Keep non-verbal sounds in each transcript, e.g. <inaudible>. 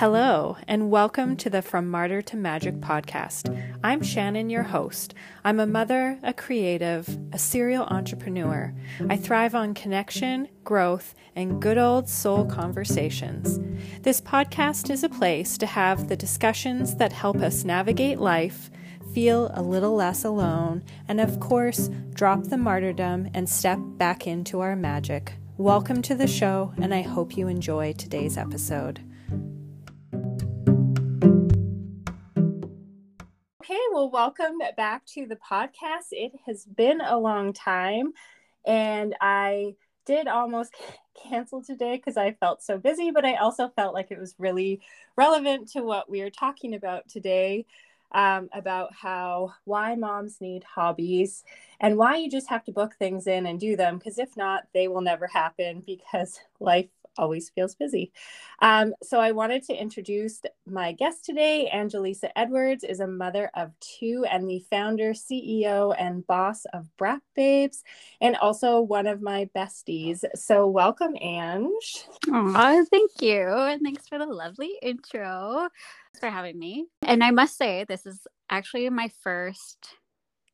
Hello, and welcome to the From Martyr to Magic podcast. I'm Shannon, your host. I'm a mother, a creative, a serial entrepreneur. I thrive on connection, growth, and good old soul conversations. This podcast is a place to have the discussions that help us navigate life, feel a little less alone, and of course, drop the martyrdom and step back into our magic. Welcome to the show, and I hope you enjoy today's episode. Well, welcome back to the podcast. It has been a long time, and I did almost <laughs> cancel today because I felt so busy, but I also felt like it was really relevant to what we are talking about today um, about how why moms need hobbies and why you just have to book things in and do them because if not, they will never happen because <laughs> life always feels busy. Um, so I wanted to introduce my guest today. Angelisa Edwards is a mother of two and the founder, CEO, and boss of Brap Babes, and also one of my besties. So welcome, Ange. Oh, thank you. And thanks for the lovely intro. Thanks for having me. And I must say, this is actually my first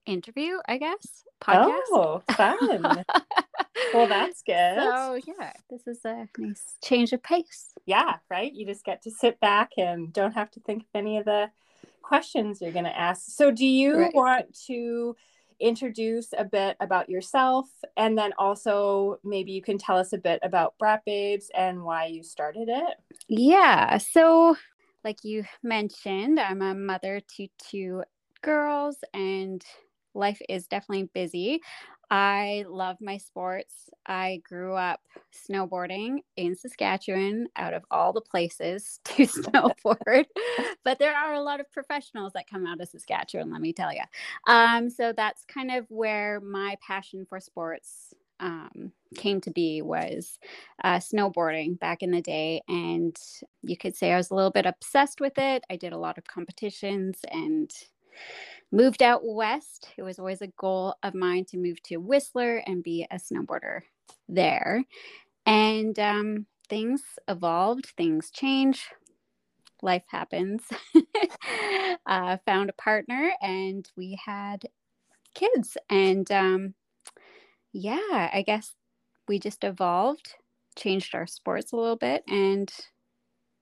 interview, I guess. Podcast. Oh, fun. well, <laughs> that's good. So, yeah, this is a nice change of pace. Yeah, right. You just get to sit back and don't have to think of any of the questions you're going to ask. So, do you right. want to introduce a bit about yourself and then also maybe you can tell us a bit about Brap Babes and why you started it? Yeah. So, like you mentioned, I'm a mother to two girls and life is definitely busy. I love my sports. I grew up snowboarding in Saskatchewan out of all the places <laughs> to <laughs> snowboard. but there are a lot of professionals that come out of Saskatchewan, let me tell you. Um, so that's kind of where my passion for sports um, came to be was uh, snowboarding back in the day. And you could say I was a little bit obsessed with it. I did a lot of competitions and moved out west. It was always a goal of mine to move to Whistler and be a snowboarder there. And um, things evolved, things change, life happens. <laughs> uh, found a partner and we had kids. And um, yeah, I guess we just evolved, changed our sports a little bit, and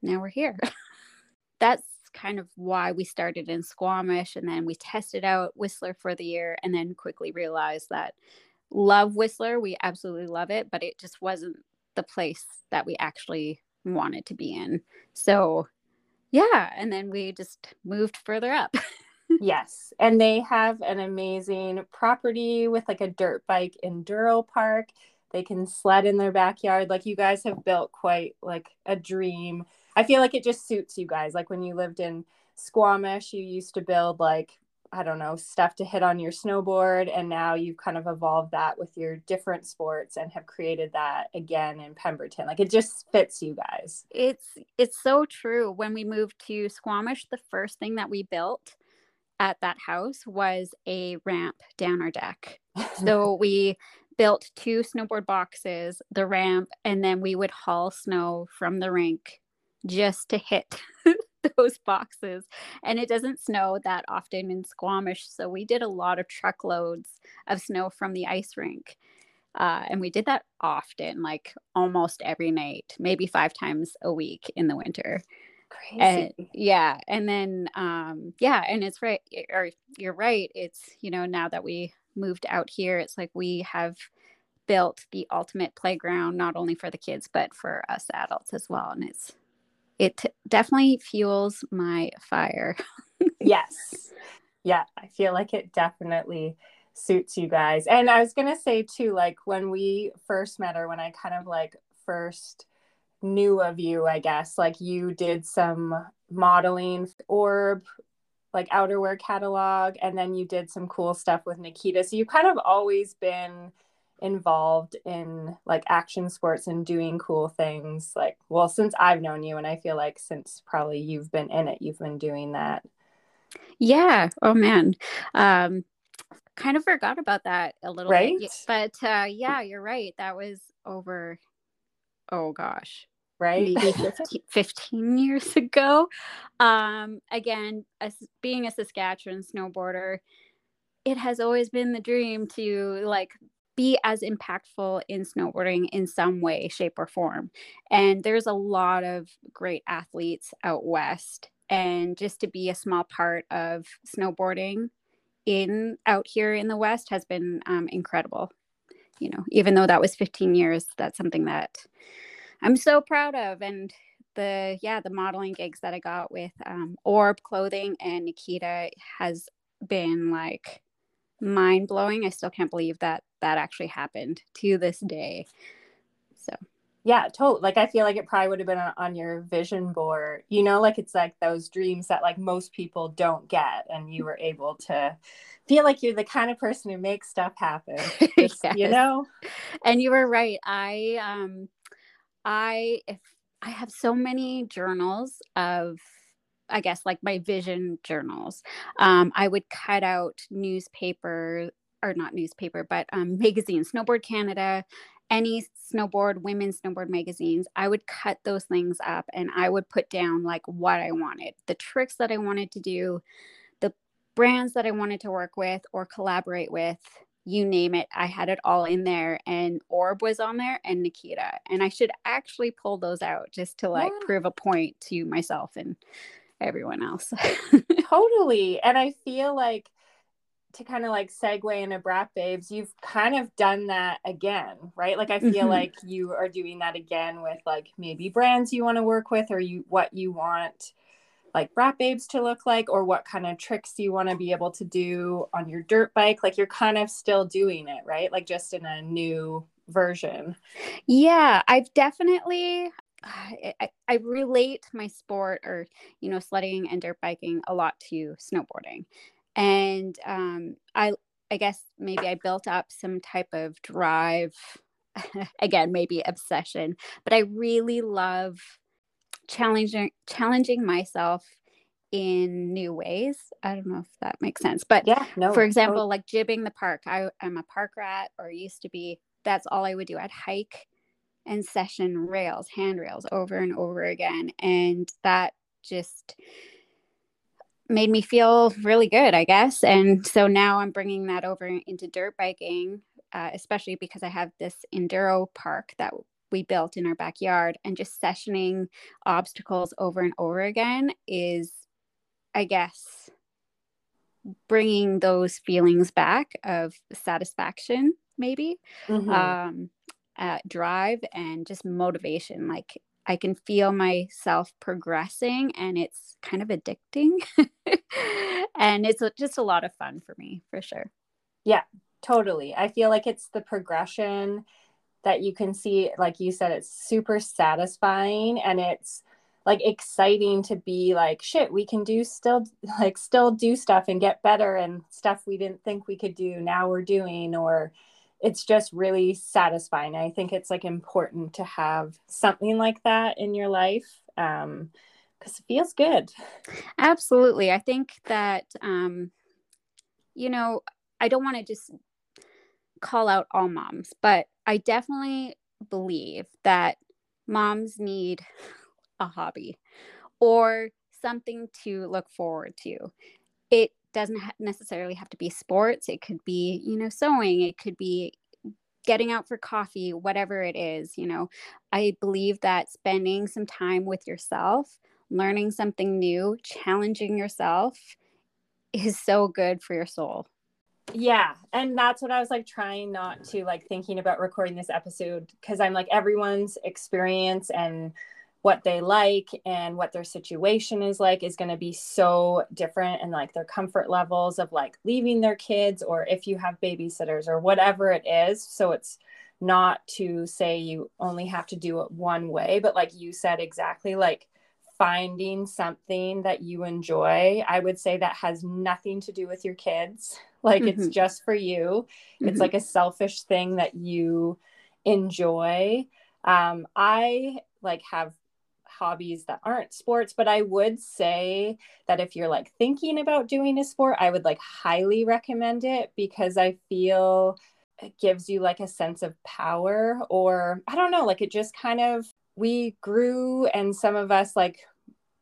now we're here. <laughs> That's kind of why we started in Squamish and then we tested out Whistler for the year and then quickly realized that love Whistler, we absolutely love it, but it just wasn't the place that we actually wanted to be in. So, yeah, and then we just moved further up. <laughs> yes, and they have an amazing property with like a dirt bike enduro park. They can sled in their backyard. Like you guys have built quite like a dream I feel like it just suits you guys. Like when you lived in Squamish, you used to build like I don't know, stuff to hit on your snowboard. And now you've kind of evolved that with your different sports and have created that again in Pemberton. Like it just fits you guys. It's it's so true. When we moved to Squamish, the first thing that we built at that house was a ramp down our deck. so <laughs> we built two snowboard boxes, the ramp, and then we would haul snow from the rink just to hit <laughs> those boxes. And it doesn't snow that often in Squamish. So we did a lot of truckloads of snow from the ice rink. Uh, and we did that often, like almost every night, maybe five times a week in the winter. Crazy. And, yeah. And then, um, yeah. And it's right. Or you're right. It's, you know, now that we moved out here, it's like we have built the ultimate playground, not only for the kids, but for us adults as well. And it's, it definitely fuels my fire. <laughs> yes. Yeah, I feel like it definitely suits you guys. And I was going to say too like when we first met or when I kind of like first knew of you, I guess, like you did some modeling orb like outerwear catalog and then you did some cool stuff with Nikita. So you've kind of always been involved in like action sports and doing cool things like well since I've known you and I feel like since probably you've been in it you've been doing that. Yeah. Oh man. Um kind of forgot about that a little right? bit. But uh yeah, you're right. That was over oh gosh. right? Maybe <laughs> 15, 15 years ago. Um, again, as being a Saskatchewan snowboarder, it has always been the dream to like be as impactful in snowboarding in some way, shape, or form. And there's a lot of great athletes out west. And just to be a small part of snowboarding in out here in the west has been um, incredible. You know, even though that was 15 years, that's something that I'm so proud of. And the yeah, the modeling gigs that I got with um, Orb Clothing and Nikita has been like mind blowing. I still can't believe that that actually happened to this day. So yeah totally like i feel like it probably would have been on, on, your vision board you know like it's like those dreams that like most people don't get and you were able to feel like you're the kind of person who makes stuff happen <laughs> yes. you know and you were right i um i if i have so many journals of I guess like my vision journals. Um, I would cut out newspaper or not newspaper, but um, <laughs> magazine, Snowboard Canada, any snowboard, women's snowboard magazines. I would cut those things up and I would put down like what I wanted, the tricks that I wanted to do, the brands that I wanted to work with or collaborate with. You name it, I had it all in there, and Orb was on there, and Nikita. And I should actually pull those out just to like yeah. prove a point to myself and everyone else. <laughs> totally. And I feel like to kind of like segue into Brap Babes, you've kind of done that again, right? Like I feel mm-hmm. like you are doing that again with like maybe brands you want to work with or you what you want like Brap Babes to look like or what kind of tricks you want to be able to do on your dirt bike. Like you're kind of still doing it, right? Like just in a new version. Yeah, I've definitely I, I, relate my sport or you know sledding and dirt biking a lot to snowboarding. And um, i i guess maybe i built up some type of drive <laughs> again maybe obsession but i really love challenging challenging myself in new ways. I don't know if that makes sense but yeah no for example totally. like jibbing the park I, i'm a park rat or used to be that's all i would do. I'd hike and session rails, handrails over and over again. And that just made me feel really good, I guess. And so now I'm bringing that over into dirt biking, uh, especially because I have this enduro park that we built in our backyard. And just sessioning obstacles over and over again is, I guess, bringing those feelings back of satisfaction, maybe. Mm-hmm. Um, uh, drive and just motivation. Like I can feel myself progressing and it's kind of addicting. <laughs> and it's just a lot of fun for me, for sure. Yeah, totally. I feel like it's the progression that you can see. Like you said, it's super satisfying and it's like exciting to be like shit we can do still <laughs> like still do stuff and get better and stuff we didn't think we could do now we're doing or it's just really satisfying. I think it's like important to have something like that in your life um because it feels good. Absolutely. I think that um you know, I don't want to just call out all moms, but I definitely believe that moms need a hobby or something to look forward to. It doesn't necessarily have to be sports it could be you know sewing it could be getting out for coffee whatever it is you know. I believe that spending some time with yourself learning something new challenging yourself is so good for your soul. Yeah and that's what i was like trying not to like thinking about recording this episode because i'm like everyone's experience and what they like and what their situation is like is going to be so different and like their comfort levels of like leaving their kids or if you have babysitters or whatever it is. So it's not to say you only have to do it one way but like you said exactly like finding something that you enjoy. I would say that has nothing to do with your kids. <laughs> Like mm-hmm. it's just for you. Mm-hmm. it's like a selfish thing that you enjoy. Um i like have hobbies that aren't sports but i would say that if you're like thinking about doing a sport i would like highly recommend it because i feel it gives you like a sense of power or i don't know like it just kind of we grew and some of us like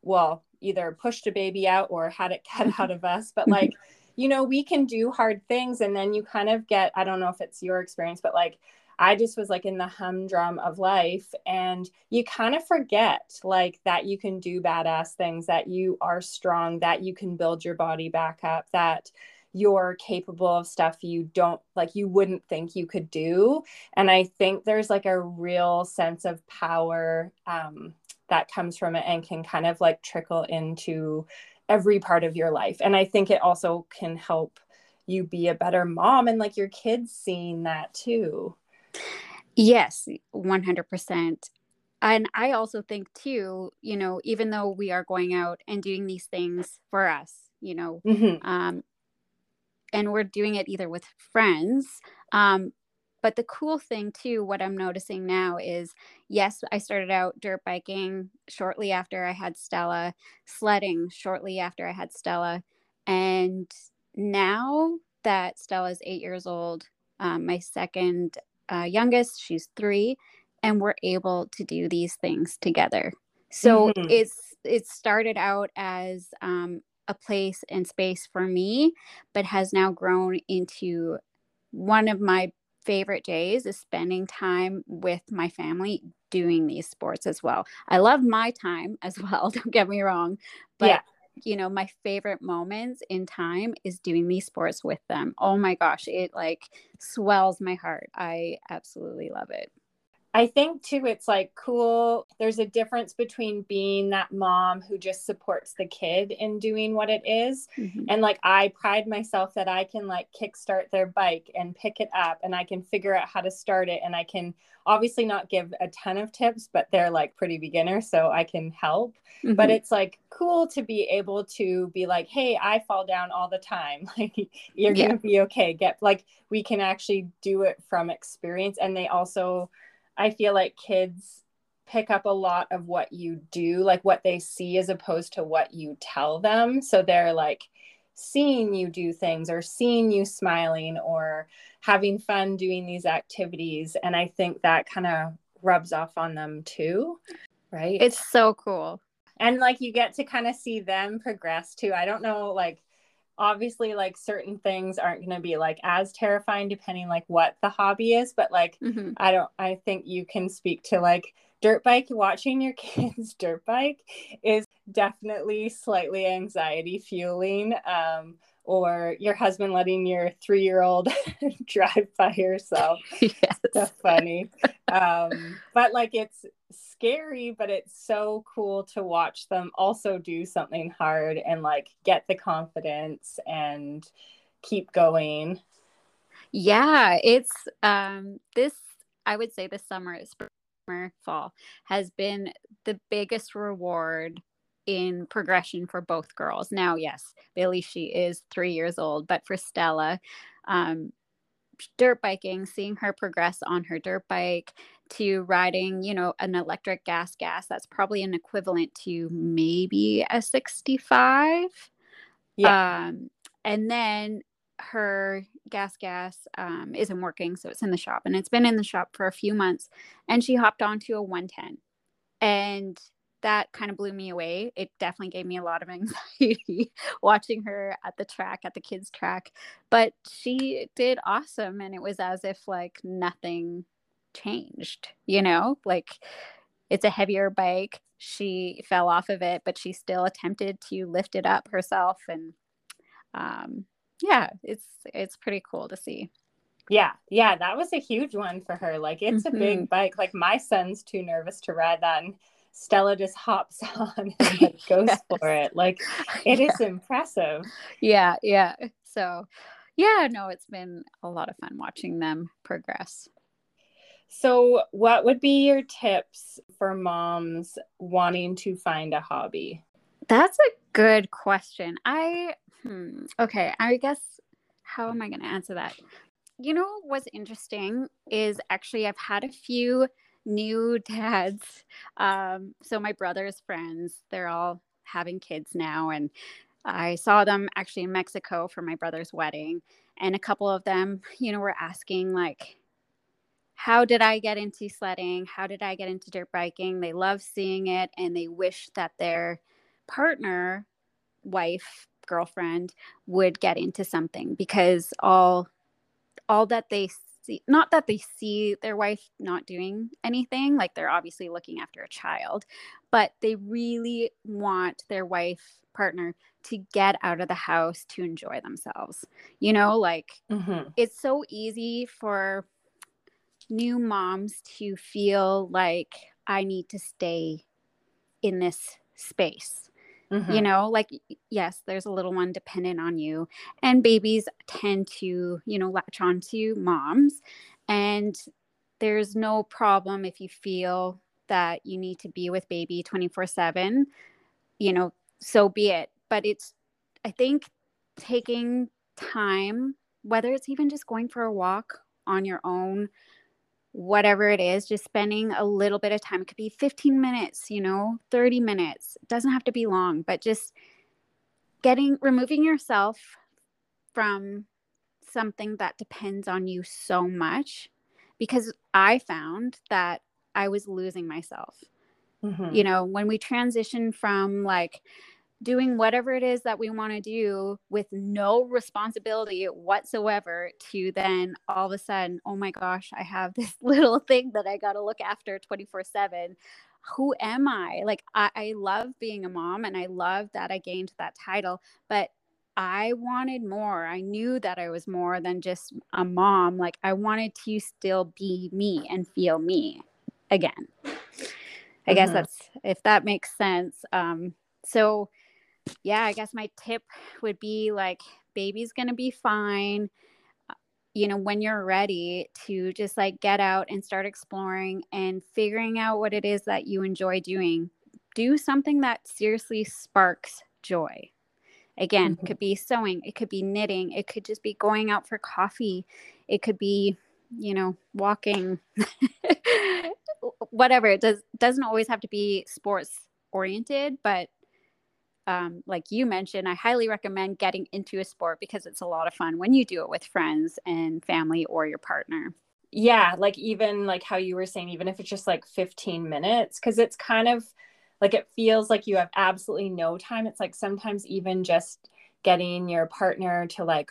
well either pushed a baby out or had it cut out of us but <laughs> like you know we can do hard things and then you kind of get i don't know if it's your experience but like I just was like in the humdrum of life and you kind of forget like that you can do badass things that you are strong that you can build your body back up that you're capable of stuff you don't like you wouldn't think you could do and i think there's like a real sense of power um, that comes from it and can kind of like trickle into every part of your life and i think it also can help you be a better mom and like your kids seeing that too yes 100% and i also think too you know even though we are going out and doing these things for us you know mm-hmm. um, and we're doing it either with friends um, but the cool thing too what i'm noticing now is yes i started out dirt biking shortly after i had stella sledding shortly after i had stella and now that stella's eight years old um, my second uh, youngest she's three and we're able to do these things together so mm-hmm. it's it started out as um, a place and space for me, but has now grown into one of my favorite days is spending time with my family doing these sports as well. I love my time as well, <laughs> don't get me wrong, but yeah. You know, my favorite moments in time is doing these sports with them. Oh my gosh, it like swells my heart. I absolutely love it. I think too, it's like cool. There's a difference between being that mom who just supports the kid in doing what it is. Mm-hmm. And like, I pride myself that I can like kickstart their bike and pick it up and I can figure out how to start it. And I can obviously not give a ton of tips, but they're like pretty beginner. So I can help. Mm-hmm. But it's like cool to be able to be like, hey, I fall down all the time. <laughs> Like, you're yeah. going to be okay. Get like, we can actually do it from experience. And they also, I feel like kids pick up a lot of what you do, like what they see as opposed to what you tell them. So they're like seeing you do things or seeing you smiling or having fun doing these activities. And I think that kind of rubs off on them too. Right. It's so cool. And like you get to kind of see them progress too. I don't know, like, obviously like certain things aren't going to be like as terrifying depending like what the hobby is but like mm-hmm. i don't i think you can speak to like dirt bike watching your <laughs> kids dirt bike is definitely slightly anxiety fueling um or your husband letting your three year old <laughs> drive by yourself. Yes. So funny. um, but like it's scary, but it's so cool to watch them also do something hard and like get the confidence and keep going. Yeah, it's um this I would say the summer, summer, fall has been the biggest reward in progression for both girls. Now, yes, Bailey, she is three years old, but for Stella, um, dirt biking, seeing her progress on her dirt bike to riding, you know, an electric GasGas, that's probably an equivalent to maybe a 65. Yeah. Um, and then her GasGas um, isn't working, so it's in the shop and it's been in the shop for a few months. And she hopped onto a 110. And that kind of blew me away. It definitely gave me a lot of <laughs> anxiety watching her at the track, at the kids' track. But she did awesome. And it was as if like nothing changed, you know? Like it's a heavier bike. She fell off of it, but she still attempted to lift it up herself. And um, yeah, it's it's pretty cool to see. Yeah, yeah, that was a huge one for her. Like it's mm-hmm. a big mm-hmm. bike. Like my son's too nervous to ride that. And Stella just hops <laughs> on and <laughs> like goes yes. for it. Like <laughs> it yeah. is impressive. Yeah, yeah. So yeah, no, it's been a lot of fun watching them progress. So, what would be your tips for moms wanting to find a hobby? That's a good question. I, hmm, okay, I guess, how am I going to answer that? You know, what's interesting is actually I've had a few new dads. <laughs> Um, so my brother's friends, they're all having kids now. And I saw them actually in Mexico for my brother's wedding. And a couple of them, <laughs> you know, were asking, like, how did I get into sledding? How did I get into dirt biking? They love seeing it and they wish that their partner, wife, girlfriend would get into something because all all that they see not that they see their wife not doing anything like they're obviously looking after a child but they really want their wife partner to get out of the house to enjoy themselves you know like mm-hmm. it's so easy for new moms to feel like i need to stay in this space Mm-hmm. You know, like, yes, there's a little one dependent on you. And babies tend to, you know, latch on to moms. And there's no problem if you feel that you need to be with baby 24 7, you know, so be it. But it's, I think, taking time, whether it's even just going for a walk on your own whatever it is, just spending a little bit of time. It could be 15 minutes, you know, 30 minutes. It doesn't have to be long, but just getting removing yourself from something that depends on you so much because I found that I was losing myself. Mm-hmm. You know, when we transition from like doing whatever it is that we want to do with no responsibility whatsoever to then all of a sudden, oh my gosh, I have <laughs> this little thing that I got to look after 24 7. Who am I? Like, I, I love being a mom and I love that I gained that title, but I wanted more. I knew that I was more than just a mom. Like, I wanted to still be me and feel me again. I mm-hmm. guess that's if that makes sense. Um, so yeah, I guess my tip would be like, baby's going to be fine. Uh, you know, when you're ready to just like get out and start exploring and figuring out what it is that you enjoy doing. Do something that seriously sparks joy. Again, mm-hmm. could be sewing, it could be knitting, it could just be going out for coffee, it could be, you know, walking, <laughs> whatever. It does doesn't always have to be sports oriented, but um, like you mentioned, I highly recommend getting into a sport because it's a lot of fun when you do it with friends and family or your partner. Yeah, like even like how you were saying, even if it's just like 15 minutes, because it's kind of like it feels like you have absolutely no time. It's like sometimes even just getting your partner to like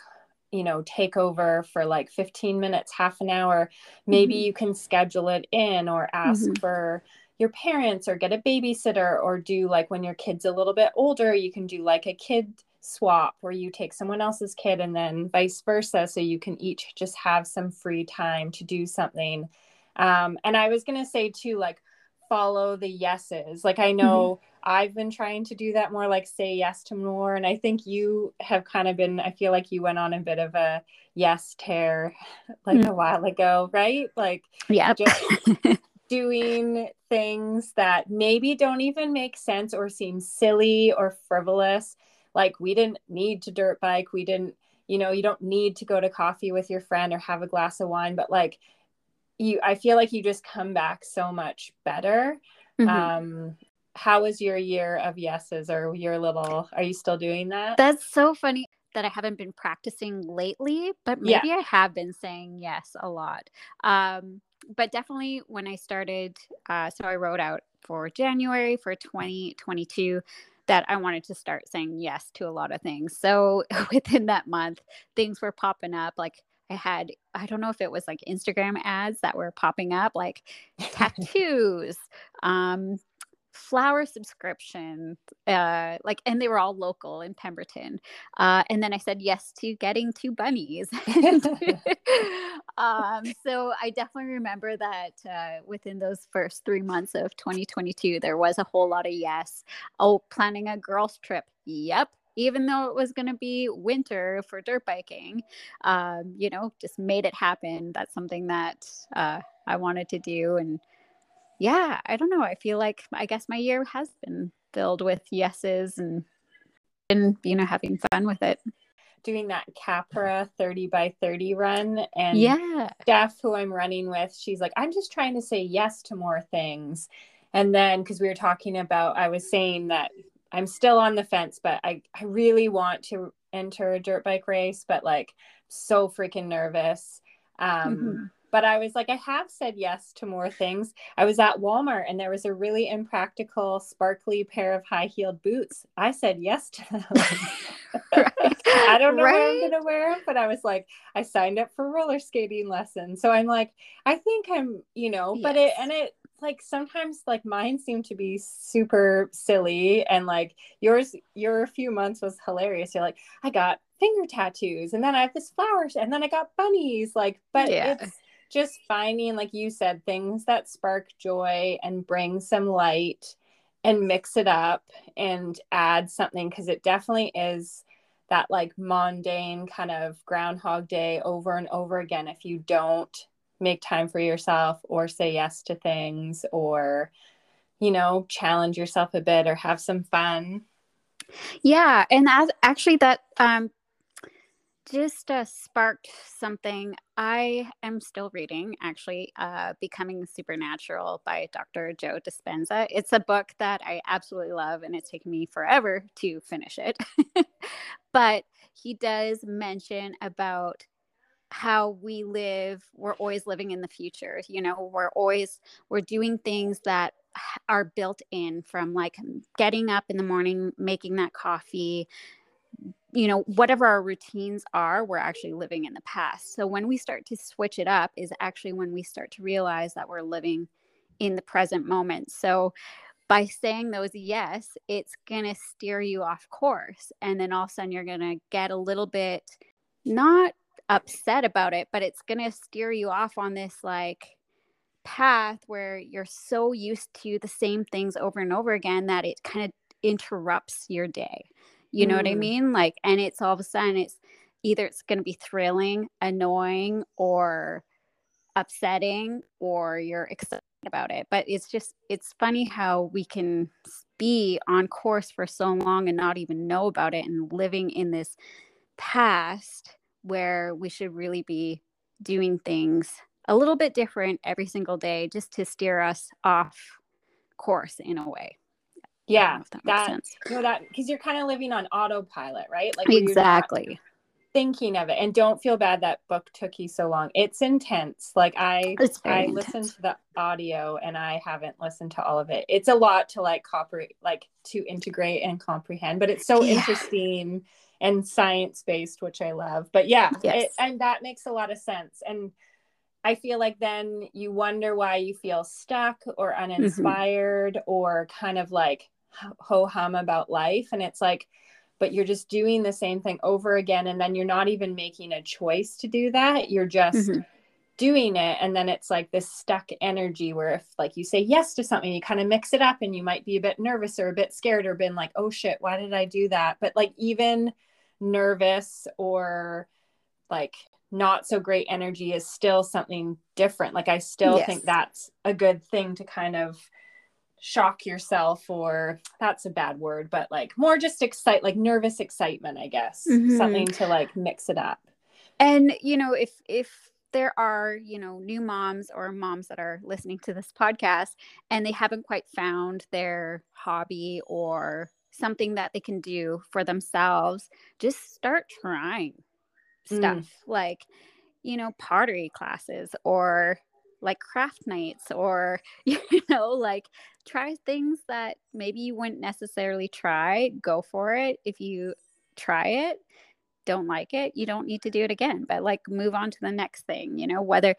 you know take over for like 15 minutes half an hour maybe mm-hmm. you can schedule it in or ask mm-hmm. for your parents or get a babysitter or do like when your kid's a little bit older you can do like a kid swap where you take someone else's kid and then vice versa so you can each just have some free time to do something um, and i was going to say too like follow the yeses like i know mm-hmm. i've been trying to do that more like say yes to more and i think you have kind of been i feel like you went on a bit of a yes tear <laughs> like mm-hmm. a while ago right like yeah just <laughs> doing things that maybe don't even make sense or seem silly or frivolous. Like we didn't need to dirt bike. We didn't, you know, you don't need to go to coffee with your friend or have a glass of wine, but like you, I feel like you just come back so much better. Mm-hmm. Um, how was your year of yeses or your little, are you still doing that? That's so funny that I haven't been practicing lately, but maybe yeah. I have been saying yes a lot. Um, but definitely when I started, uh, so I wrote out for January for 2022 that I wanted to start saying yes to a lot of things. So <laughs> within that month, things were popping up. Like I had, I don't know if it was like Instagram ads that were popping up, like <laughs> tattoos, um, flower subscription uh like and they were all local in pemberton uh and then i said yes to getting two bunnies. <laughs> <laughs> Um so i definitely remember that uh within those first three months of 2022 there was a whole lot of yes. Oh planning a girls trip. Yep. Even though it was going to be winter for dirt biking um you know just made it happen. That's something that uh i wanted to do and yeah, I don't know. I feel like I guess my year has been filled with yeses and and you know having fun with it. Doing that Capra 30 by 30 run and yeah, Steph, who I'm running with, she's like, I'm just trying to say yes to more things. And then because we were talking about, I was saying that I'm still on the fence, but I, I really want to enter a dirt bike race, but like so freaking nervous. Um, mm-hmm but I was like, I have said yes to more things. I was at Walmart and there was a really impractical, sparkly pair of high heeled boots. I said yes to them. <laughs> I don't know right? where I'm going to wear them, but I was like, I signed up for roller skating lessons. So I'm like, I think I'm, you know, yes. but it, and it, like sometimes like mine seem to be super silly and like yours your few months was hilarious you're like i got finger tattoos and then i have this flowers and then i got bunnies like but yeah. it's just finding, like you said, things that spark joy and bring some light and mix it up and add something because it definitely is that like mundane kind of groundhog day over and over again. If you don't make time for yourself or say yes to things or you know challenge yourself a bit or have some fun. Yeah and as actually that um just uh, sparked something. I am still reading, actually, uh, Becoming Supernatural by Dr. Joe Dispenza. It's a book that I absolutely love, and it's taken me forever to finish it. <laughs> but he does mention about how we live we're always living in the future you know we're always we're doing things that are built in from like getting up in the morning making that coffee you know whatever our routines are we're actually living in the past. So when we start to switch it up is actually when we start to realize that we're living in the present moment. So by saying those yes it's going to steer you off course and then all of a sudden you're going to get a little bit not upset about it but it's going to steer you off on this like path where you're so used to the same things over and over again that it kind of interrupts your day you know mm. what I mm. mean? Like, and it's all of a sudden it's either it's going to be thrilling, annoying, or upsetting, or you're excited about it. But it's just, it's funny how we can be on course for so long and not even know about it and living in this past where we should really be doing things a little bit different every single day just to steer us off course in a way yeah that, that you know that because you're kind of living on autopilot right? Like exactly. thinking of it. And don't feel bad that book took you so long. It's intense. Like i i intense. listened to the audio and i haven't listened to all of it. It's a lot to like cooperate like to integrate and comprehend but it's so yeah. interesting and science based which i love. But yeah yes. it, and that makes a lot of sense. And I feel like then you wonder why you feel stuck or mm-hmm. uninspired mm-hmm. or kind of like ho hum about life. And it's like, but you're just doing the same thing over again. And then you're not even making a choice to do that. You're just mm-hmm. doing it. And then it's like this stuck energy where if like you say yes to something, you kind of mix it up and you might be a bit nervous or a bit scared or been like, oh shit, why did I do that? But like even nervous or like not so great energy is still something different. Like I still yes. think that's a good thing to kind of shock yourself or that's a bad word but like more just excite like nervous excitement i guess mm-hmm. something to like mix it up and you know if if there are you know new moms or moms that are listening to this podcast and they haven't quite found their hobby or something that they can do for themselves just start trying. Stuff mm. like you know pottery classes or like craft nights or <laughs> you know like try things that maybe you wouldn't necessarily try go for it if you try it don't like it you don't need to do it again but like move on to the next thing you know whether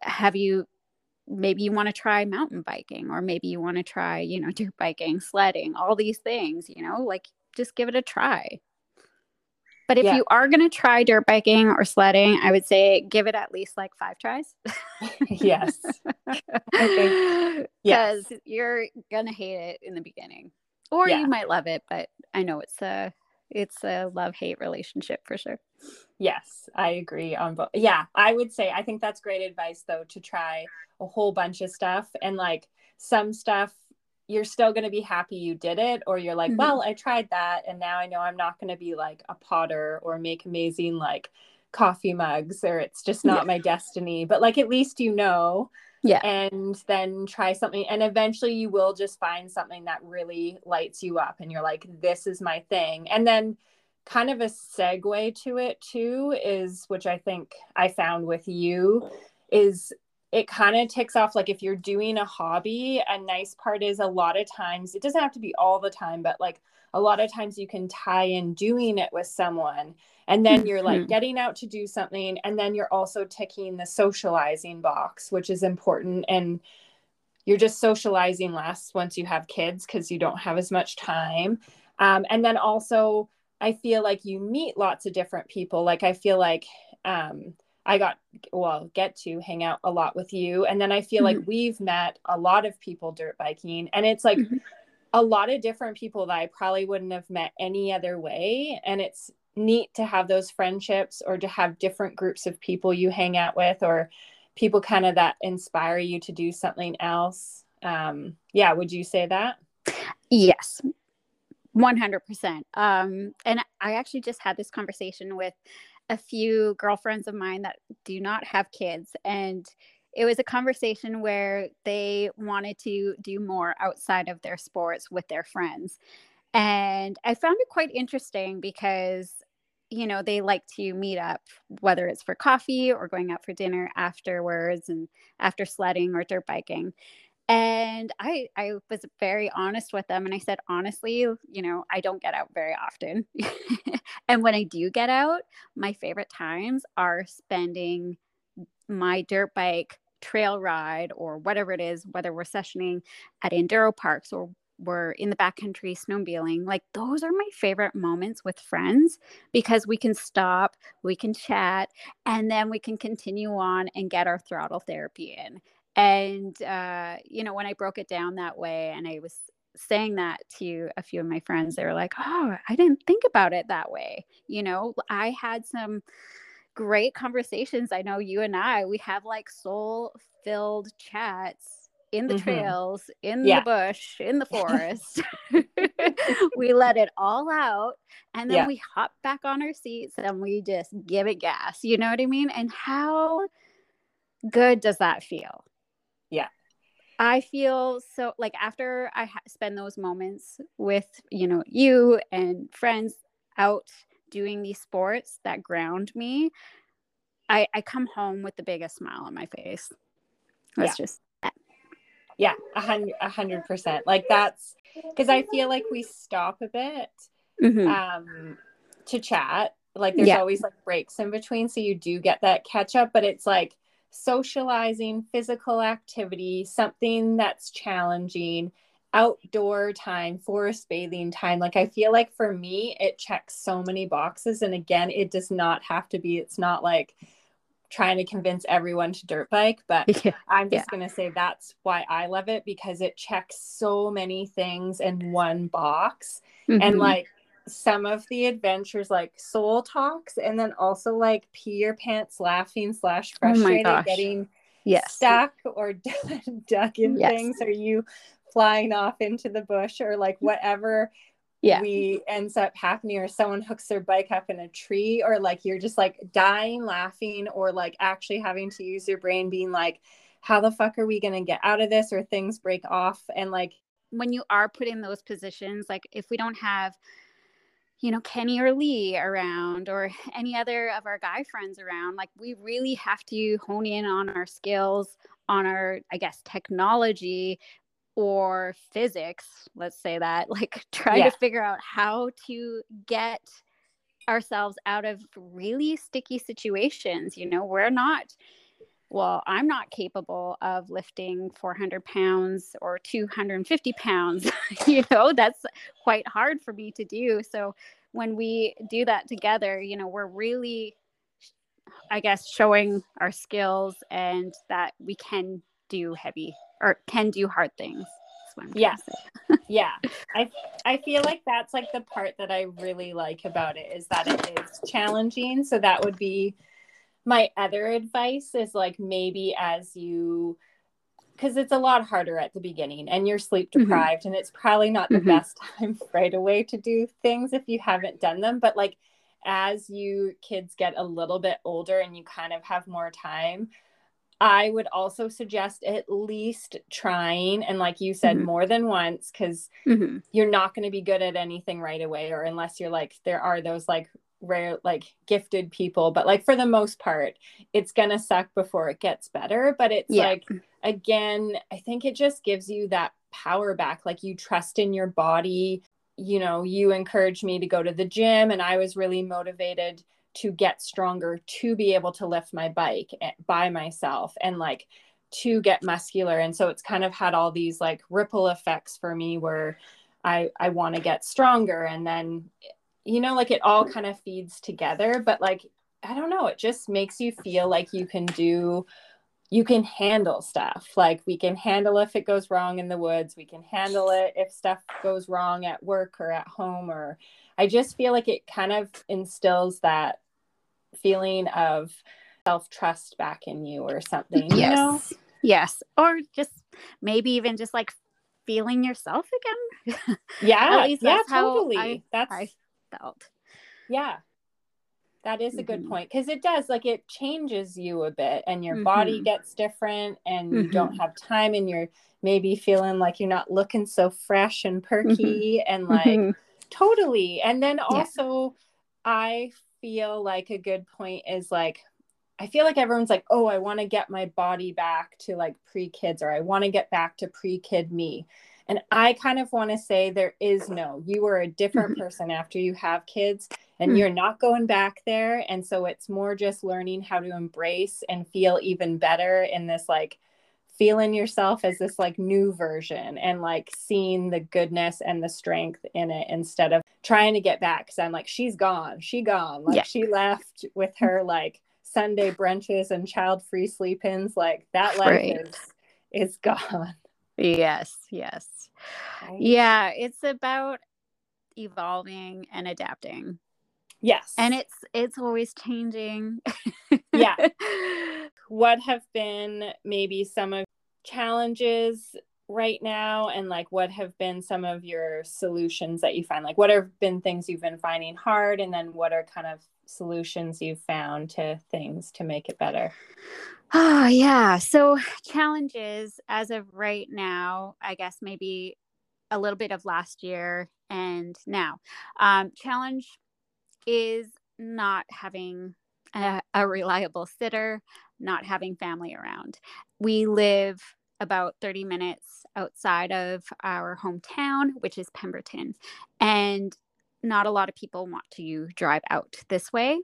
have you maybe you want to try mountain biking or maybe you want to try you know <laughs> dirt biking sledding all these things you know like just give it a try but if yeah. you are going to try dirt biking or sledding, I would say give it at least like five tries. <laughs> yes. okay. Because <laughs> yes. you're going to hate it in the beginning. Or yeah. you might love it, but I know it's a it's a love-hate relationship for sure. Yes, I agree on both. Yeah, I would say I think that's great advice though to try a whole bunch of stuff and like some stuff you're still going to be happy you did it or you're like mm-hmm. well i tried that and now i know i'm not going to be like a potter or make amazing like coffee mugs or it's just not yeah. my destiny but like at least you know yeah and then try something and eventually you will just find something that really lights you up and you're like this is my thing and then kind of a segue to it too is which i think i found with you is it kind of ticks off like if you're doing a hobby a nice part is a lot of times it doesn't have to be all the time but like a lot of times you can tie in doing it with someone and then you're like mm-hmm. getting out to do something and then you're also ticking the socializing box which is important and you're just socializing less once you have kids because you don't have as much time um, and then also i feel like you meet lots of different people like i feel like um, I got, well, get to hang out a lot with you. And then I feel mm-hmm. like we've met a lot of people dirt biking. And it's like mm-hmm. a lot of different people that I probably wouldn't have met any other way. And it's neat to have those friendships or to have different groups of people you hang out with or people kind of that inspire you to do something else. Um, yeah, would you say that? Yes, 100%. Um, and I actually just had this conversation with a few girlfriends of mine that do not have kids and it was a conversation where they wanted to do more outside of their sports with their friends. And i found it quite interesting because you know they like to meet up whether it's for coffee or going out for dinner afterwards and after sledding or dirt biking and i i was very honest with them and i said honestly you know i don't get out very often. <laughs> And when i do get out my favorite times are spending my dirt bike trail ride or whatever it is whether we're sessioning at enduro parks or we're in the backcountry snowmobiling like those are my favorite moments with friends because we can stop we can chat and then we can continue on and get our throttle therapy in and, uh, you know, when I broke it down that way and I was saying that to a few of my friends, they were like, oh, I didn't think about it that way. You know, I had some great conversations. I know you and I, we have like soul filled chats in the mm-hmm. trails, in yeah. the bush, in the <laughs> forest. <laughs> we let it all out and then yeah. we hop back on our seats and we just give it gas. You know what I mean? And how good does that feel? Yeah. I feel so like after I ha- spend those moments with, you know, you and friends out doing these sports that ground me, I, I come home with the biggest smile on my face. That's yeah. just. Yeah, a hundred, a hundred percent. Like that's because I feel like we stop a bit mm-hmm. um, to chat. Like there's yeah. always like breaks in between, so you do get that catch up. But it's like socializing, physical activity, something that's challenging, outdoor time, forest bathing time. Like I feel like for me, it checks so many boxes. And again, it does not have to be, it's not like trying to convince everyone to dirt bike, but <laughs> yeah. I'm just yeah. going to say that's why I love it because it checks so many things in one box. Mm-hmm. And like some of the adventures like soul talks and then also like pee your pants laughing slash oh frustrated oh getting yes. stuck or <laughs> duck in yes. things are you flying off into the bush or like whatever yeah. we ends up happening or someone hooks their bike up in a tree or like you're just like dying laughing or like actually having to use your brain being like how the fuck are we going to get out of this or things break off and like when you are put in those positions like if we don't have you know, Kenny or Lee around or <laughs> any other of our guy friends around. Like, we really have to hone in on our skills, on our, I guess, technology or physics, let's say that, <laughs> like, try yeah. to figure out how to get ourselves out of really sticky situations. You know, we're not well, I'm not capable of lifting 400 pounds or 250 pounds. <laughs> you know, that's quite hard for me to do. So when we do that together, you know, we're really, I guess, showing our skills and that we can do heavy or can do hard things. Yeah. yeah. I I feel like that's like the part that I really like about it is that it is challenging. So that would be my other advice is like maybe as you because it's a lot harder at the beginning and you're sleep mm-hmm. deprived mm-hmm. and it's probably not the mm-hmm. best <laughs> time right away to do things if you haven't done them but like as you kids get a little bit older and you kind of have more time i would also suggest at least trying and like you said mm-hmm. more than once because mm-hmm. you're not going to be good at anything right away or unless you're like there are those like rare like gifted people but like for the most part it's gonna suck before it gets better but it's yeah. like again i think it just gives you that power back like you trust in your body you know you encouraged me to go to the gym and i was really motivated to get stronger to be able to lift my bike eh, by myself and like to get muscular and so it's kind of had all these like ripple effects for me where i i want to get stronger and then you know like it all kind of feeds together but like i don't know it just makes you feel like you can do you can handle stuff like we can handle if it goes wrong in the woods we can handle it if stuff goes wrong at work or at home or i just feel like it kind of instills that feeling of self trust back in you or something. Yes. You know? Yes. Or just maybe even just like feeling yourself again. <laughs> Yeah. yeah, totally. I, that's I felt. Yeah. That is a good mm-hmm. point because it does like it changes you a bit and your mm-hmm. body gets different and you mm-hmm. don't have time and you're maybe feeling like you're not looking so fresh and mm-hmm. perky and like mm-hmm. totally. And then also yeah. I feel like a good point is like I feel like everyone's like, oh, I want to get my body back to like pre kids, or I want to get back to pre kid me. And I kind of want to say there is no, you are a different mm-hmm. person after you have kids and mm-hmm. you're not going back there. And so it's more just learning how to embrace and feel even better in this like feeling yourself as this like new version and like seeing the goodness and the strength in it instead of trying to get back because i'm like she's gone she gone like yeah. she left with her like sunday brunches and child free sleep-ins like that life right. is is gone yes yes. Right. yeah it's about evolving and adapting. Yes. And it's it's always changing. Yeah. <laughs> What have been maybe some of challenges right now and like what have been some of your solutions that you find? Like what have been things you've been finding hard and then what are kind of solutions you've found to things to make it better? Oh yeah. So challenges as of right now i guess maybe a little bit of last year and now. Um, challenge is not having a, a reliable sitter not having family around. We live about 30 minutes outside of our hometown, which is Pemberton. And not a lot of people want to drive out this way.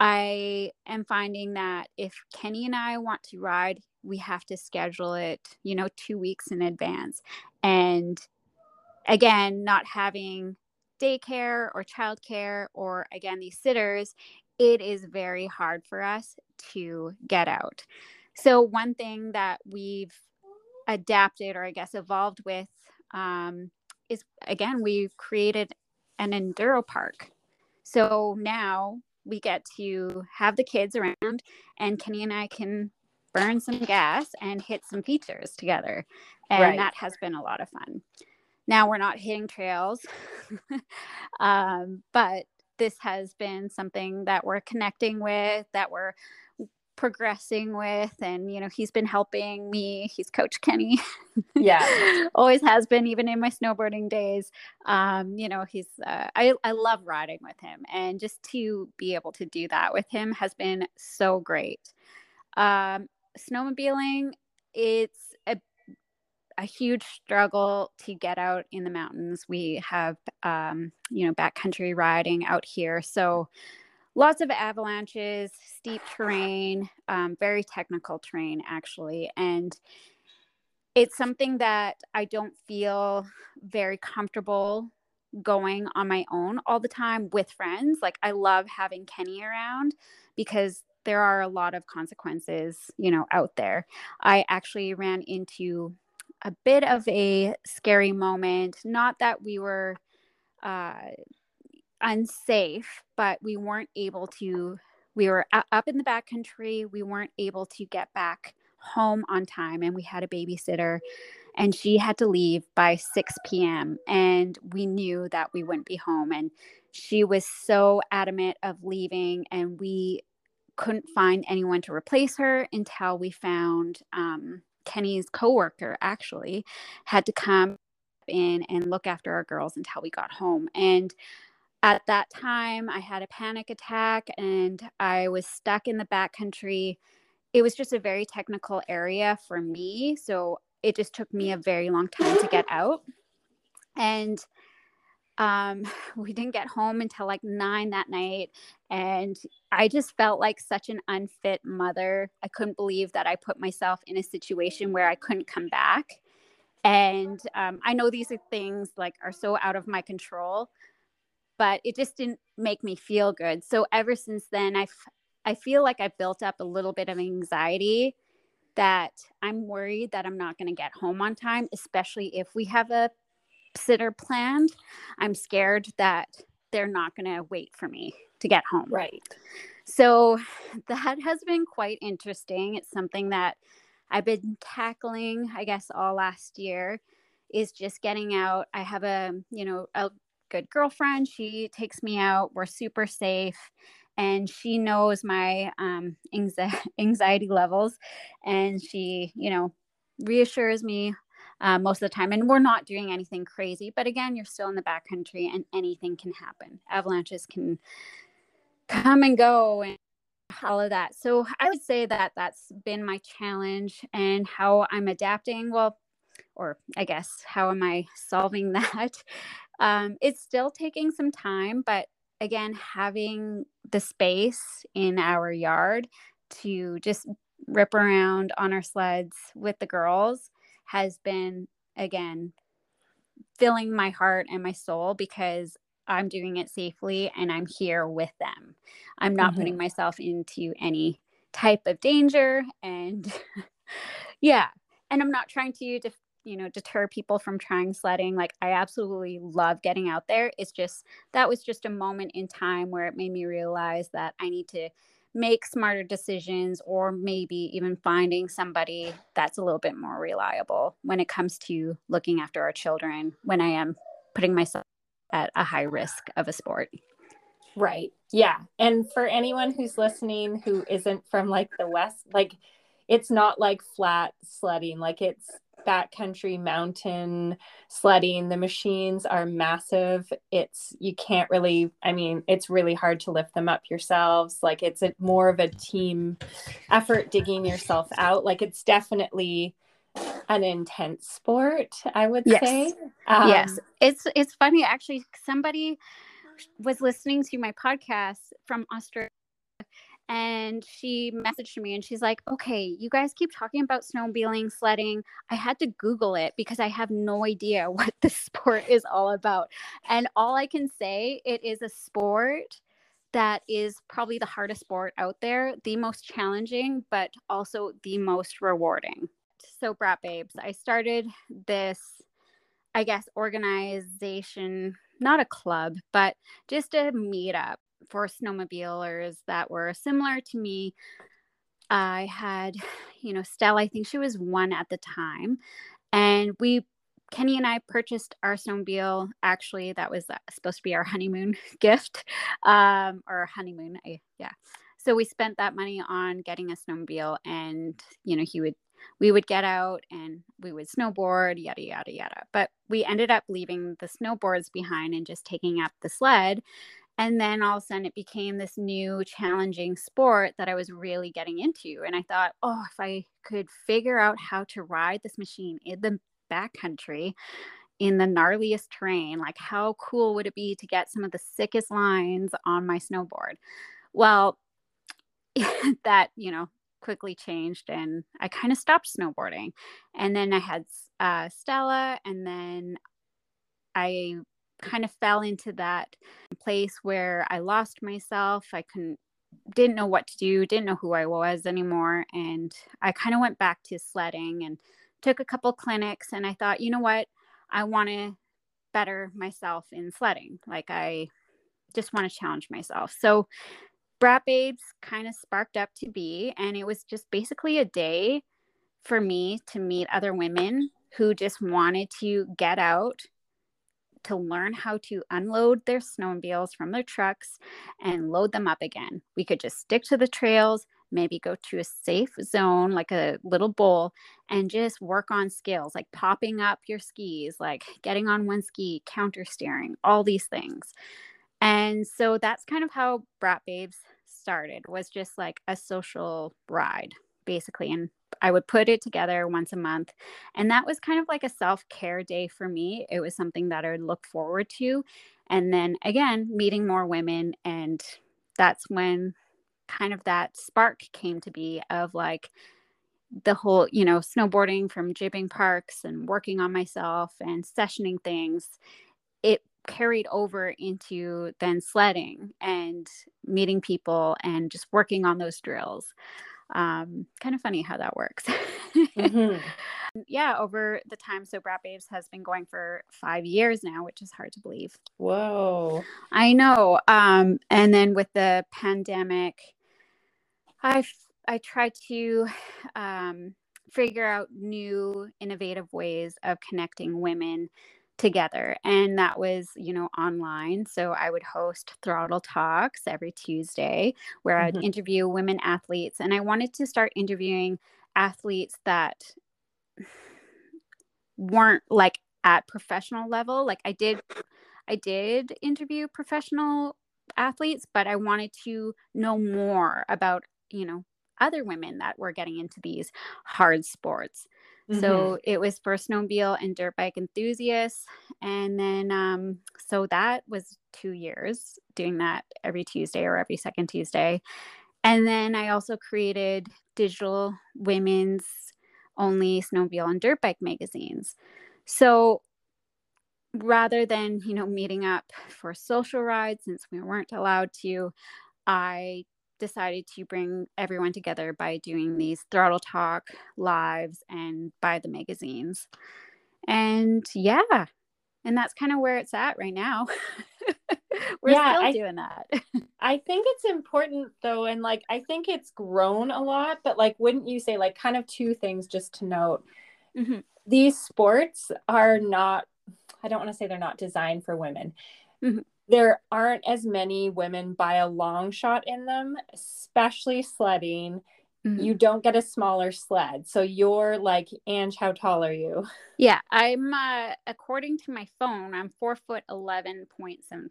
I am finding that if Kenny and I want to ride, we have to schedule it, you know, two weeks in advance. And again, not having daycare or childcare or again, these sitters, it is very hard for us to get out. So, one thing that we've adapted or I guess evolved with um, is again, we've created an enduro park. So now we get to have the kids around, and Kenny and I can burn some gas and hit some features together. And right. that has been a lot of fun. Now we're not hitting trails, <laughs> um, but this has been something that we're connecting with, that we're progressing with and you know he's been helping me he's coach kenny yeah <laughs> always has been even in my snowboarding days um you know he's uh, I, I love riding with him and just to be able to do that with him has been so great um snowmobiling it's a a huge struggle to get out in the mountains. We have, um, you know, backcountry riding out here. So lots of avalanches, steep terrain, um, very technical terrain, actually. And it's something that I don't feel very comfortable going on my own all the time with friends. Like, I love having Kenny around because there are a lot of consequences, you know, out there. I actually ran into a bit of a scary moment. Not that we were uh, unsafe, but we weren't able to. We were up in the backcountry. We weren't able to get back home on time, and we had a babysitter, and she had to leave by 6 p.m. And we knew that we wouldn't be home, and she was so adamant of leaving, and we couldn't find anyone to replace her until we found um, Kenny's coworker. Actually, had to come in and look after our girls until we got home, and at that time, I had a panic attack and I was stuck in the backcountry. It was just a very technical area for me. So it just took me a very long time to get out. And um, <laughs> we didn't get home until like nine that night. And I just felt like such an unfit mother. I couldn't believe that I put myself in a situation where I couldn't come back. And um, I know these things like are so out of my control, but it just didn't make me feel good. So ever since then, I, f- I feel like I built up a little bit of anxiety that I'm worried that I'm not going to get home on time, especially if we have a sitter planned. I'm scared that they're not going to wait for me to get home. Right. So <laughs> that has been quite interesting. It's something that I've been tackling, I guess, all last year is just getting out. I have a, you know, a good girlfriend. She takes me out. We're super safe. And she knows my um, <laughs> anxiety levels. And she, you know, reassures me uh, most of the time. And we're not doing anything crazy. But again, you're still in the backcountry and anything can happen. Avalanches can come and go and all of that. So I would say that that's been my challenge and how I'm adapting. Well, or I guess, how am I solving <laughs> that? Um, it's still taking some time, but again, having the space in our yard to just rip around on our sleds with the girls has been again filling my heart and my soul because I'm doing it safely and I'm here with them. I'm not mm-hmm. putting myself into any type of danger and <laughs> yeah, and I'm not trying to you know deter people from trying sledding like i absolutely love getting out there it's just that was just a moment in time where it made me realize that i need to make smarter decisions or maybe even finding somebody that's a little bit more reliable when it comes to looking after our children when I am putting myself at a high risk of a sport. Right. Yeah. And for anyone who's listening who isn't from like the West, like it's not like flat sledding, like it's backcountry mountain sledding. The machines are massive. It's you can't really I mean, it's really hard to lift them up yourselves. Like it's a more of a team effort digging yourself out. Like it's definitely an intense sport, I would yes. say. Um, yes. It's it's funny actually somebody was listening to my podcast from Australia and she messaged me and she's like, okay, you guys keep talking about snowmobiling, sledding. I had to Google it because I have no idea <laughs> what the sport is all about. And all I can say, it is a sport that is probably the hardest sport out there, the most challenging, but also the most rewarding. So, Brap Babes, I started this, I guess, organization, not a club, but just a meetup for snowmobilers that were similar to me. I had, you know, Stella, I think she was one at the time. And we, Kenny and I purchased our snowmobile. Actually, that was uh, supposed to be our honeymoon <laughs> gift um, or honeymoon. I, yeah. So we spent that money on getting a snowmobile and, you know, he would, we would get out and we would snowboard, yada, yada, yada. But we ended up leaving the snowboards behind and just taking up the sled and then all of a sudden it became this new challenging sport that I was really getting into. And I thought, oh, if I could figure out how to ride this machine in the backcountry in the gnarliest terrain, like how cool would it be to get some of the sickest lines on my snowboard? Well, <laughs> that, you know, quickly changed and I kind of stopped snowboarding. And then I had uh, Stella, and then I kind of fell into that place where I lost myself. I couldn't didn't know what to do, didn't know who I was anymore. And I kind of went back to sledding and took a couple clinics and I thought, you know what? I want to better myself in sledding. Like I just want to challenge myself. So Brap Babes kind of sparked up to be, and it was just basically a day for me to meet other women who just wanted to get out to learn how to unload their snowmobiles from their trucks and load them up again. We could just stick to the trails, maybe go to a safe zone like a little bowl and just work on skills like popping up your skis, like getting on one ski, counter steering, all these things. And so that's kind of how Brap Babes started was just like a social ride basically and I would put it together once a month and that was kind of like a self-care day for me. It was something that I would look forward to and then again meeting more women and that's when kind of that spark came to be of like the whole, you know, snowboarding from jibbing parks and working on myself and sessioning things. It carried over into then sledding and meeting people and just working on those drills. Um, kind of funny how that works. mm-hmm. <laughs> Yeah, over the time. So Brap Babes has been going for five years now, which is hard to believe. Whoa. I know. Um, and then with the pandemic, I I tried to um, figure out new innovative ways of connecting women together and that was you know online so i would host throttle talks every tuesday where i'd mm-hmm. interview women athletes and i wanted to start interviewing athletes that weren't like at professional level like i did i did interview professional athletes but i wanted to know more about you know other women that were getting into these hard sports Mm-hmm. So it was for snowmobile and dirt bike enthusiasts. And then, um, so that was two years doing that every Tuesday or every second Tuesday. And then I also created digital women's only snowmobile and dirt bike magazines. So rather than, you know, meeting up for social rides since we weren't allowed to, I decided to bring everyone together by doing these throttle talk lives and buy the magazines. And yeah, and that's kind of where it's at right now. <laughs> We're yeah, still I, doing that. <laughs> I think it's important though, and like I think it's grown a lot, but like wouldn't you say like kind of two things just to note? Mm-hmm. These sports are not I don't want to say they're not designed for women. Mm-hmm there aren't as many women by a long shot in them, especially sledding. Mm-hmm. You don't get a smaller sled. So you're like, Ange, how tall are you? Yeah, I'm, uh, according to my phone, I'm four foot 11.75.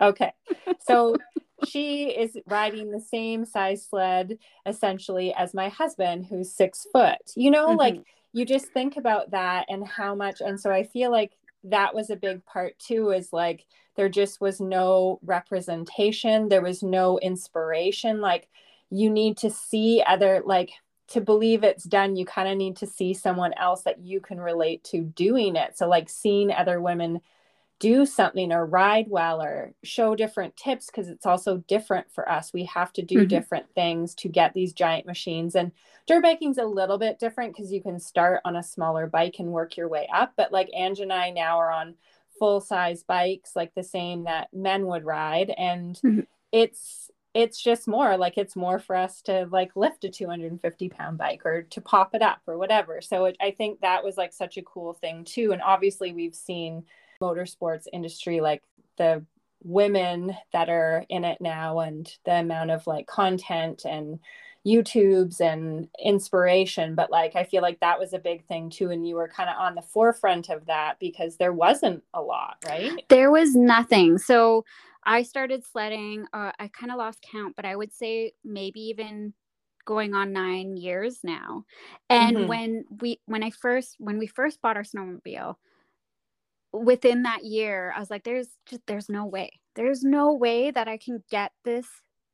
Okay. So <laughs> she is riding the same size sled essentially as my husband, who's six foot. You know, mm-hmm. like you just think about that and how much. And so I feel like that was a big part too, is like, there just was no representation there was no inspiration like you need to see other like to believe it's done you kind of need to see someone else that you can relate to doing it. So like seeing other women do something or ride well or show different tips because it's also different for us. We have to do mm-hmm. different things to get these giant machines. And dirt biking's a little bit different because you can start on a smaller bike and work your way up. But like Ange and I now are on full size bikes like the same that men would ride and mm-hmm. it's it's just more like it's more for us to like lift a 250 pound bike or to pop it up or whatever so it, i think that was like such a cool thing too and obviously we've seen motorsports industry like the women that are in it now and the amount of like content and YouTubes and inspiration. But like, I feel like that was a big thing too. And you were kind of on the forefront of that because there wasn't a lot, right? There was nothing. So I started sledding. Uh, I kind of lost count, but I would say maybe even going on nine years now. And mm-hmm. when we, when I first, when we first bought our snowmobile, within that year, I was like, there's just, there's no way. There's no way that I can get this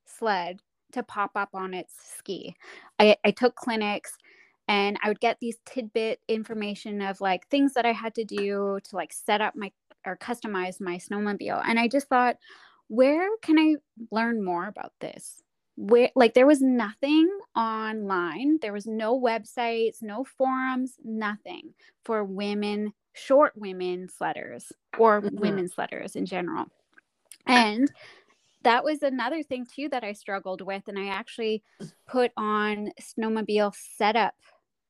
sled to pop up on its ski. I, I took clinics and I would get these tidbit information of like things that I had to do to like set up my or customize my snowmobile. And I just thought, where can I learn more about this? Where like there was nothing online, there was no websites, no forums, nothing for women, short women's letters or mm-hmm. women sledders in general. And that was another thing too that I struggled with. And I actually put on snowmobile setup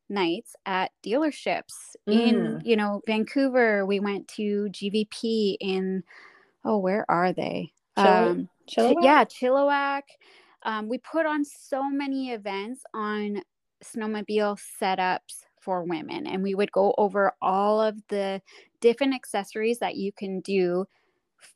nights at dealerships mm. in, you know, Vancouver. We went to GVP in, oh, where are they? Chill- um, Chilliwack? yeah, Chilliwack. Um, we put on so many events on snowmobile setups for women, and we would go over all of the different accessories that you can do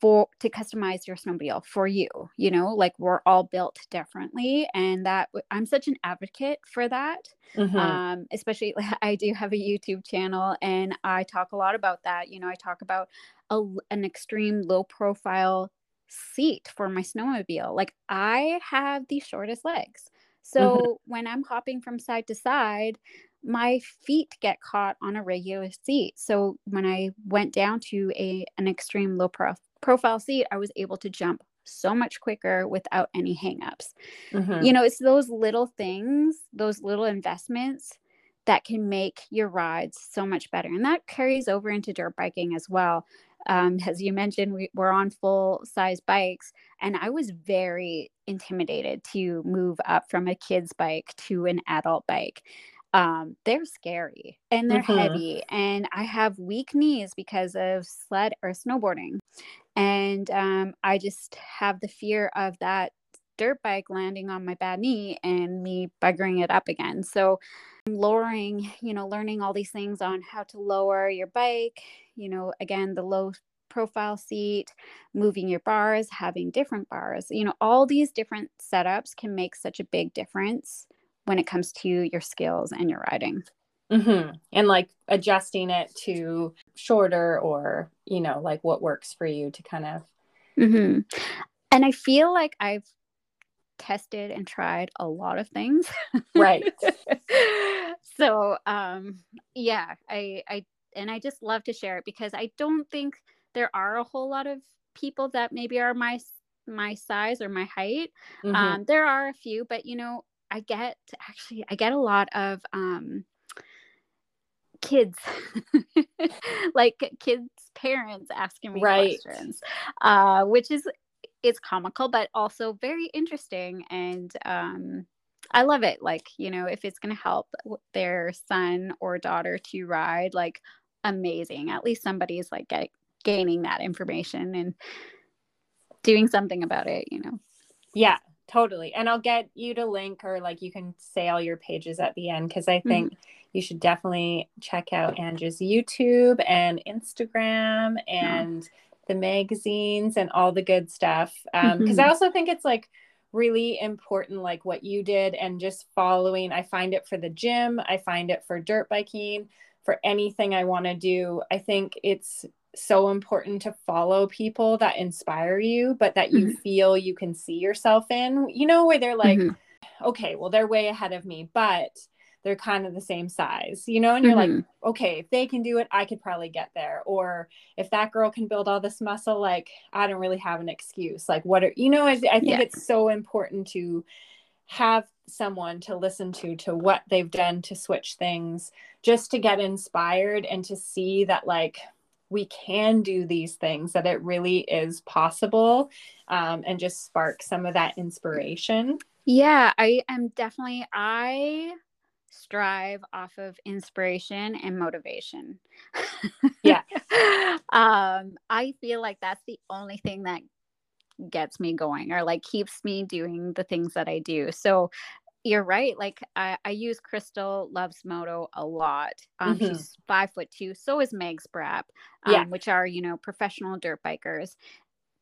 for to customize your snowmobile for you you know like we're all built differently and that i'm such an advocate for that mm-hmm. um especially <laughs> i do have a youtube channel and i talk a lot about that you know i talk about a, an extreme low profile seat for my snowmobile like i have the shortest legs mm-hmm. so mm-hmm. when i'm hopping from side to side my feet get caught on a regular seat. So when I went down to a an extreme low prof- profile seat, I was able to jump so much quicker without any hangups. Mm-hmm. You know, it's those little things, those little investments that can make your rides so much better. And that carries over into dirt biking as well. Um, as you mentioned, we, we're on full size bikes, and I was very intimidated to move up from a kid's bike to an adult bike um, they're scary and they're mm-hmm. heavy. And I have weak knees because of sled or snowboarding. And um, I just have the fear of that dirt bike landing on my bad knee and me buggering it up again. So I'm lowering, you know, learning all these things on how to lower your bike, you know, again, the low profile seat, moving your bars, having different bars, you know, all these different setups can make such a big difference when it comes to your skills and your riding. Mm-hmm. And like adjusting it to shorter or, you know, like what works for you to kind of. Mm-hmm. And I feel like I've tested and tried a lot of things. Right. <laughs> so, um, yeah, I, I, and I just love to share it because I don't think there are a whole lot of people that maybe are my my size or my height. Mm-hmm. Um, there are a few, but you know, I get actually I get a lot of um kids <laughs> like kids parents asking me right. questions uh which is it's comical but also very interesting and um I love it. Like you know if it's going to help their son or daughter to ride like amazing. At least somebody's like get, gaining that information and doing something about it you know? Yeah totally and i'll get you to link or like you can say all your pages at the end because i think mm-hmm. you should definitely check out andrew's youtube and instagram and yeah. the magazines and all the good stuff um because mm-hmm. i also think it's like really important like what you did and just following i find it for the gym i find it for dirt biking for anything i want to do i think it's so important to follow people that inspire you, but that you mm-hmm. feel you can see yourself in, you know, where they're like, mm-hmm. okay, well, they're way ahead of me, but they're kind of the same size, you know, and you're mm-hmm. like, okay, if they can do it, I could probably get there. Or if that girl can build all this muscle, like, I don't really have an excuse. Like, what are, you know, I, I think yeah. it's so important to have someone to listen to to what they've done to switch things just to get inspired and to see that like we can do these things, that it really is possible, um, and just spark some of that inspiration. Yeah, I am definitely, I strive off of inspiration and motivation. <laughs> yeah. um, I feel like that's the only thing that gets me going or like keeps me doing the things that I do. So you're right. Like I, I use Crystal loves moto a lot. Um, mm-hmm. She's five foot two. So is Meg Sprapp, um, yeah. which are you know professional dirt bikers.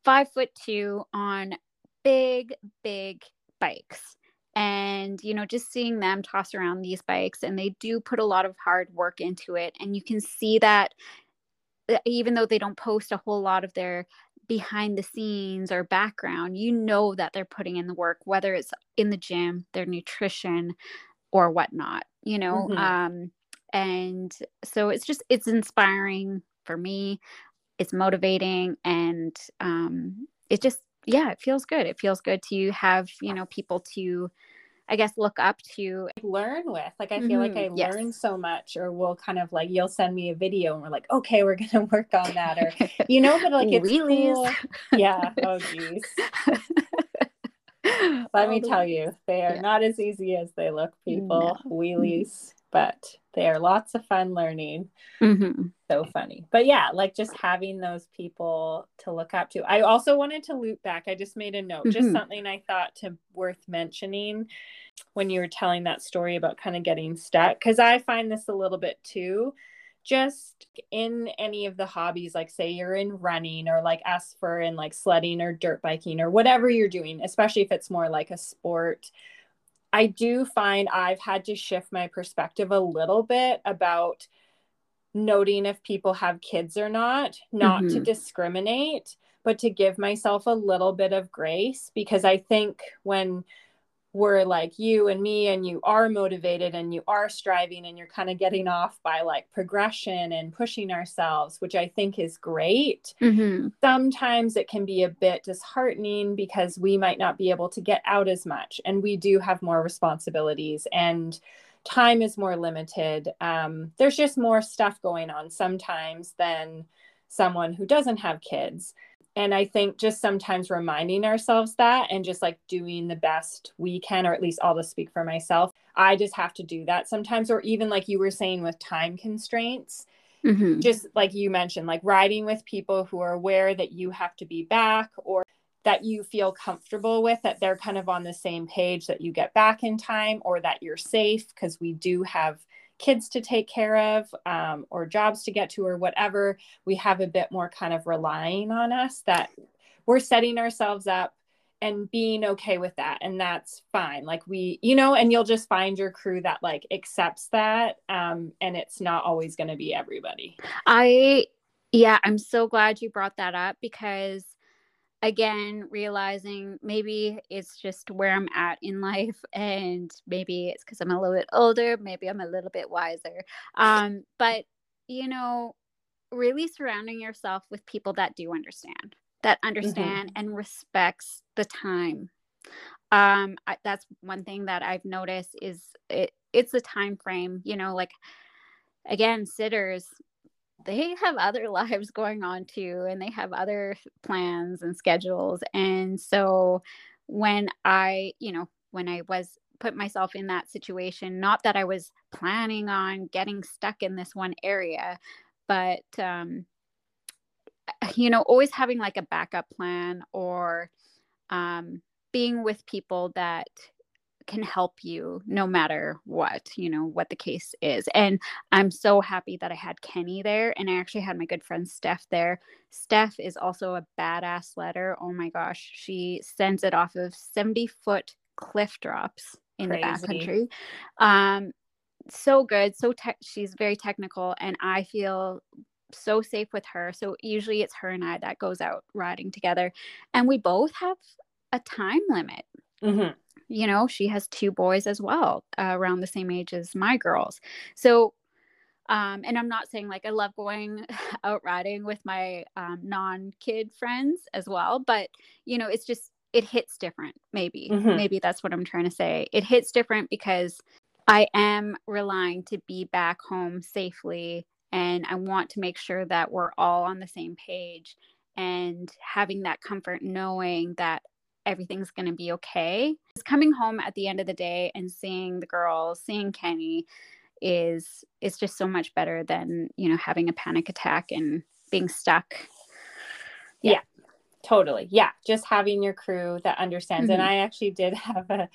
Five foot two on big, big bikes, and you know just seeing them toss around these bikes, and they do put a lot of hard work into it, and you can see that uh, even though they don't post a whole lot of their behind the scenes or background, you know that they're putting in the work, whether it's in the gym, their nutrition, or whatnot, you know. Mm-hmm. Um, and so it's just it's inspiring for me. It's motivating, and um, it just yeah, it feels good. It feels good to have you know people to I guess look up to learn with. Like I feel mm-hmm. like I yes. learn so much or we'll kind of like you'll send me a video and we're like, okay, we're gonna <laughs> work on that or <laughs> you know, but like it's cool. <laughs> Yeah. Oh geez. Let me tell you, they are yeah. not as easy as they look, people. No. Wheelies but they are lots of fun learning. Mm-hmm. So funny. But yeah, like just having those people to look up to. I also wanted to loop back. I just made a note, mm-hmm. just something I thought to worth mentioning when you were telling that story about kind of getting stuck. Cause I find this a little bit too. just in any of the hobbies, like say you're in running or like us for in like sledding or dirt biking or whatever you're doing, especially if it's more like a sport. I do find I've had to shift my perspective a little bit about noting if people have kids or not, not mm-hmm. to discriminate, but to give myself a little bit of grace because I think when we're like you and me and you are motivated and you are striving and you're kind of getting off by like progression and pushing ourselves which i think is great. Mm-hmm. sometimes it can be a bit disheartening because we might not be able to get out as much and we do have more responsibilities and time is more limited. Um, there's just more stuff going on sometimes than someone who doesn't have kids and i think just sometimes reminding ourselves that and just like doing the best we can or at least i'll just speak for myself i just have to do that sometimes or even like you were saying with time constraints mm-hmm. just like you mentioned like riding with people who are aware that you have to be back or that you feel comfortable with that they're kind of on the same page that you get back in time or that you're safe because we do have kids to take care of um, or jobs to get to or whatever, we have a bit more kind of relying on us that we're setting ourselves up and being okay with that and that's fine. Like we you know and you'll just find your crew that like accepts that um and it's not always going to be everybody. I yeah i'm so glad you brought that up because again realizing maybe it's just where i'm at in life <laughs> and maybe it's because i'm a little bit older maybe i'm a little bit wiser um, but you know really surrounding yourself with people that do understand that understand mm-hmm. and respects the time um I, that's one thing that i've noticed is it it's the time frame you know like again sitters they have other <laughs> lives going on too and they have other plans and schedules and so when i you know when i was put myself in that situation not that i was planning on getting stuck in this one area but um you know always having like a backup plan or um being with people that can help you no matter what, you know, what the case is. And I'm so happy that I had Kenny there and I actually had my good friend Steph there. Steph is also a badass sledder. Oh my gosh, she sends it off of 70 foot cliff drops in Crazy. the backcountry. Um, so good, so te- she's very technical, and I feel so safe with her. So usually it's her and I that goes out riding together, and we both have a time limit. Mm-hmm you know she has two boys as well uh, around the same age as my girls. So um, and i'm not saying like i love going <laughs> out riding with my um, non-kid friends as well but you know it's just it hits different maybe. Mm-hmm. maybe that's what i'm trying to say. It hits different because i am relying to be back home safely and i want to make sure that we're all on the same page and having that comfort knowing that everything's going to be okay. Just coming home at the end of the day and seeing the girls, seeing Kenny is is just so much better than, you know, having a panic attack and being stuck. Yeah. yeah totally. Yeah, just having your crew that understands. Mm-hmm. And I actually did <laughs> have a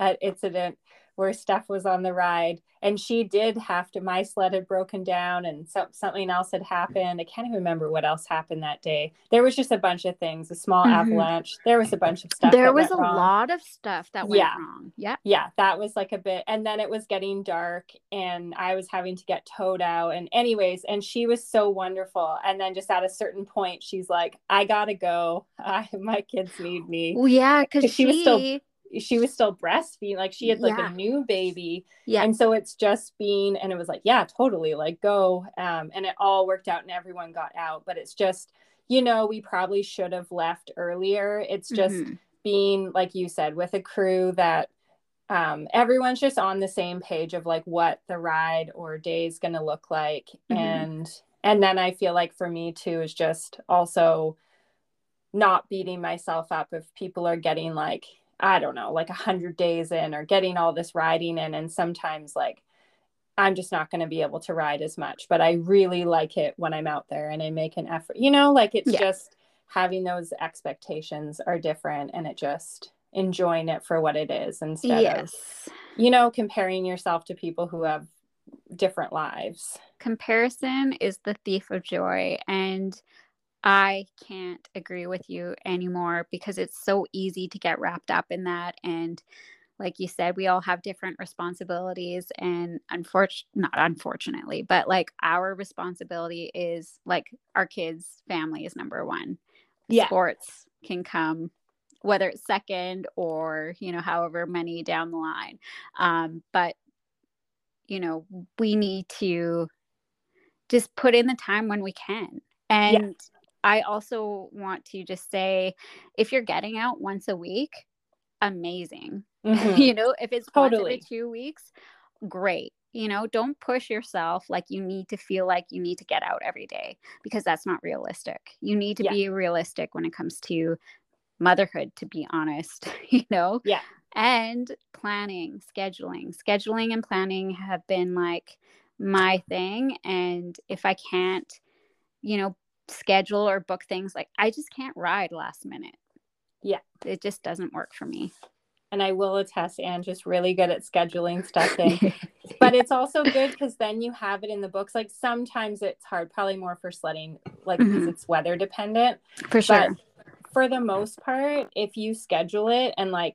an incident where Steph was on the ride and she did have to my sled had broken down and so, something else had happened. I can't even remember what else happened that day. There was just a bunch of things a small mm-hmm. avalanche. There was a bunch of stuff there was a wrong. lot of stuff that went yeah. wrong. Yeah yeah that was like a bit and then it was getting dark and i was having to get towed out and anyways and she was so wonderful. And then just at a certain point she's like i gotta go. <laughs> I, my kids need me. Well yeah because she, she was still she was still breastfeeding like she had like yeah. a new baby yeah and so it's just being and it was like yeah totally like go um and it all worked out and everyone got out but it's just you know we probably should have left earlier it's just mm-hmm. being like you said with a crew that um, everyone's just on the same page of like what the ride or day is going to look like mm-hmm. and and then i feel like for me too is just also not beating myself up if people are getting like I don't know, like a hundred days in or getting all this riding in. And sometimes like I'm just not going to be able to ride as much, but I really like it when I'm out there and I make an effort, you know, like it's yeah. just having those expectations are different and it just enjoying it for what it is instead yes. of, you know, comparing yourself to people who have different lives. Comparison is the thief of joy. And I can't agree with you anymore because it's so easy to get wrapped up in that. And like you said, we all have different responsibilities. And unfortunately, not unfortunately, but like our responsibility is like our kids' family is number one. Yeah. Sports can come whether it's second or you know however many down the line um, but you know we need to just put in the time when we can and yeah. I also want to just say if you're getting out once a week, amazing. <laughs> Mm-hmm. you know, if it's totally. two weeks, great. You know, don't push yourself like you need to feel like you need to get out every day because that's not realistic. You need to yeah. be realistic when it comes to motherhood, to be honest, <laughs> you know? Yeah. And planning, scheduling. Scheduling and planning have been like my thing. And if I can't, you know, schedule or book things like I just can't ride last minute. Yeah. It just doesn't work for me. And I will attest, and just really good at scheduling stuff in. <laughs> but it's also good because then you have it in the books. Like sometimes it's hard, probably more for sledding, like because mm-hmm. it's weather dependent. For sure. But for the most part, if you schedule it and like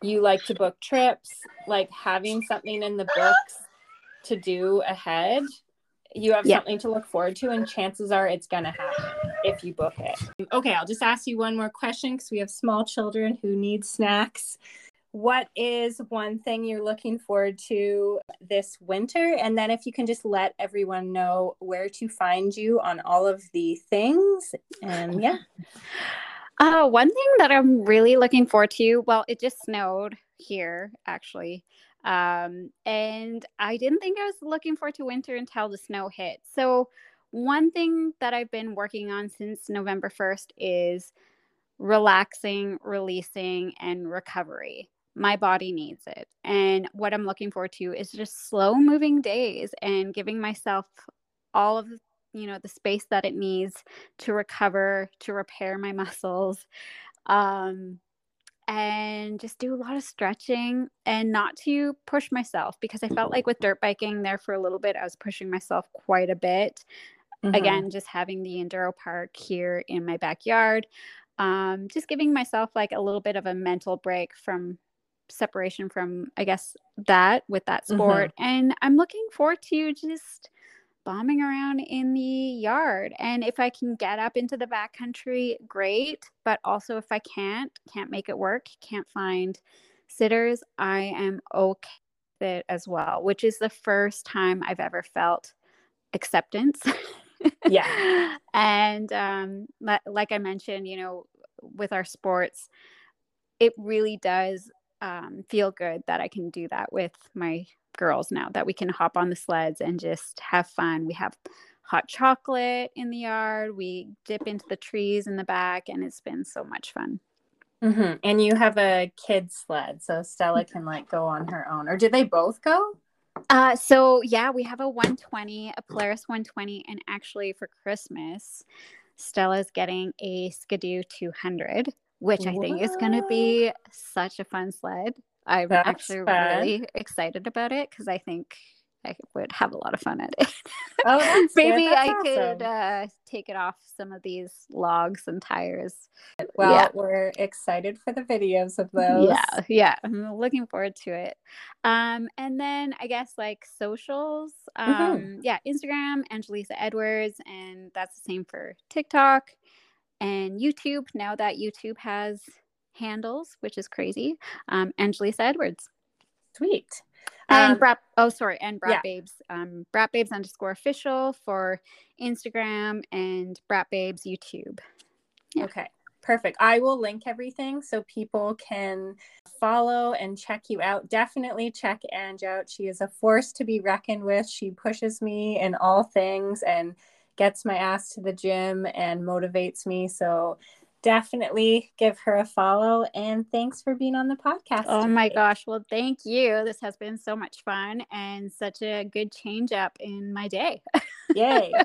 you like to book trips, like having something in the books to do ahead you have yeah. something to look forward to and chances are it's going to happen if you book it. Okay i'll just ask you one more question because we have small children who need snacks. What is one thing you're looking forward to this winter? And then if you can just let everyone know where to find you on all of the things and <laughs> yeah. Uh, one thing that i'm really looking forward to well it just snowed here actually um, and I didn't think I was looking forward to winter until the snow hit. So, one thing that I've been working on since November 1st is relaxing, releasing, and recovery. My body needs it. And what I'm looking forward to is just slow moving days and giving myself all of you know the space that it needs to recover to repair my <laughs> muscles um and just do a lot of stretching and not to push myself because I felt like with dirt biking there for a little bit, I was pushing myself quite a bit. Mm-hmm. Again, just having the enduro park here in my backyard, um, just giving myself like a little bit of a mental break from separation from, I guess, that with that sport. Mm-hmm. And I'm looking forward to just bombing around in the yard. And if I can get up into the backcountry, great. But also, if I can't, can't make it work, can't find sitters, I am okay with it as well, which is the first time I've ever felt acceptance. yeah. <laughs> and um, like I mentioned, you know, with our sports, it really does um, feel good that I can do that with my girls now that we can hop on the sleds and just have fun. We have hot chocolate in the yard. We dip into the trees in the back, and it's been so much fun. Mm-hmm. And you have a kid sled, so Stella can like go on her own. Or did they both go? Uh, so yeah, we have a 120, a Polaris 120, and actually for Christmas, Stella's getting a Skidoo 200, which I think is going to be such a fun sled. I'm That's actually fun. really excited about it because I think I would have a lot of fun at it. Oh, <laughs> maybe I awesome. could uh, take it off some of these logs and tires. Well, yeah. we're excited for the videos of those. Yeah, yeah, I'm looking forward to it. Um, and then I guess like socials, mm-hmm. um, mm-hmm. yeah, Instagram, Angelisa Edwards, and that's the same for TikTok and YouTube. Now that YouTube has handles, which is crazy. Um, Angelisa Edwards. Sweet. And um, Brap, oh, sorry, and Brap yeah. Babes, um, Brap Babes underscore official for Instagram and Brap Babes YouTube. Yeah. Okay, perfect. I will link everything so people can follow and check you out. Definitely check Ange out. She is a force to be reckoned with. She pushes me in all things and gets my ass to the gym and motivates me. So definitely give her a follow. And thanks for being on the podcast. Oh today. my gosh. Well, thank you. This has been so much fun and such a good change up in my day. Yay. <laughs>